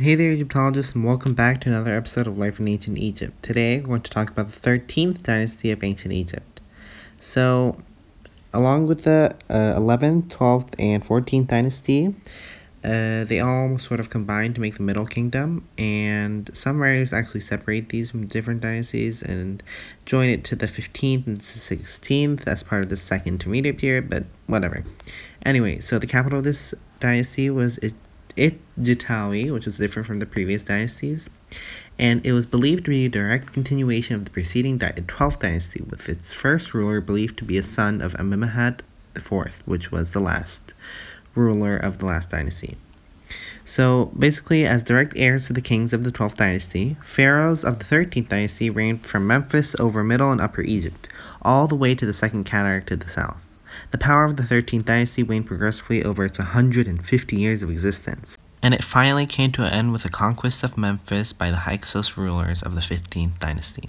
Hey there, Egyptologists, and welcome back to another episode of Life in Ancient Egypt. Today, we're going to talk about the 13th dynasty of ancient Egypt. So, along with the uh, 11th, 12th, and 14th dynasty, uh, they all sort of combine to make the Middle Kingdom, and some writers actually separate these from different dynasties and join it to the 15th and 16th as part of the second intermediate period, but whatever. Anyway, so the capital of this dynasty was Itjitawi, which was different from the previous dynasties, and it was believed to be a direct continuation of the preceding 12th dynasty, with its first ruler believed to be a son of Amenemhat IV, which was the last ruler of the last dynasty. So basically, as direct heirs to the kings of the 12th dynasty, pharaohs of the 13th dynasty reigned from Memphis over Middle and Upper Egypt, all the way to the Second Cataract to the south. The power of the 13th dynasty waned progressively over its 150 years of existence, and it finally came to an end with the conquest of Memphis by the Hyksos rulers of the 15th dynasty.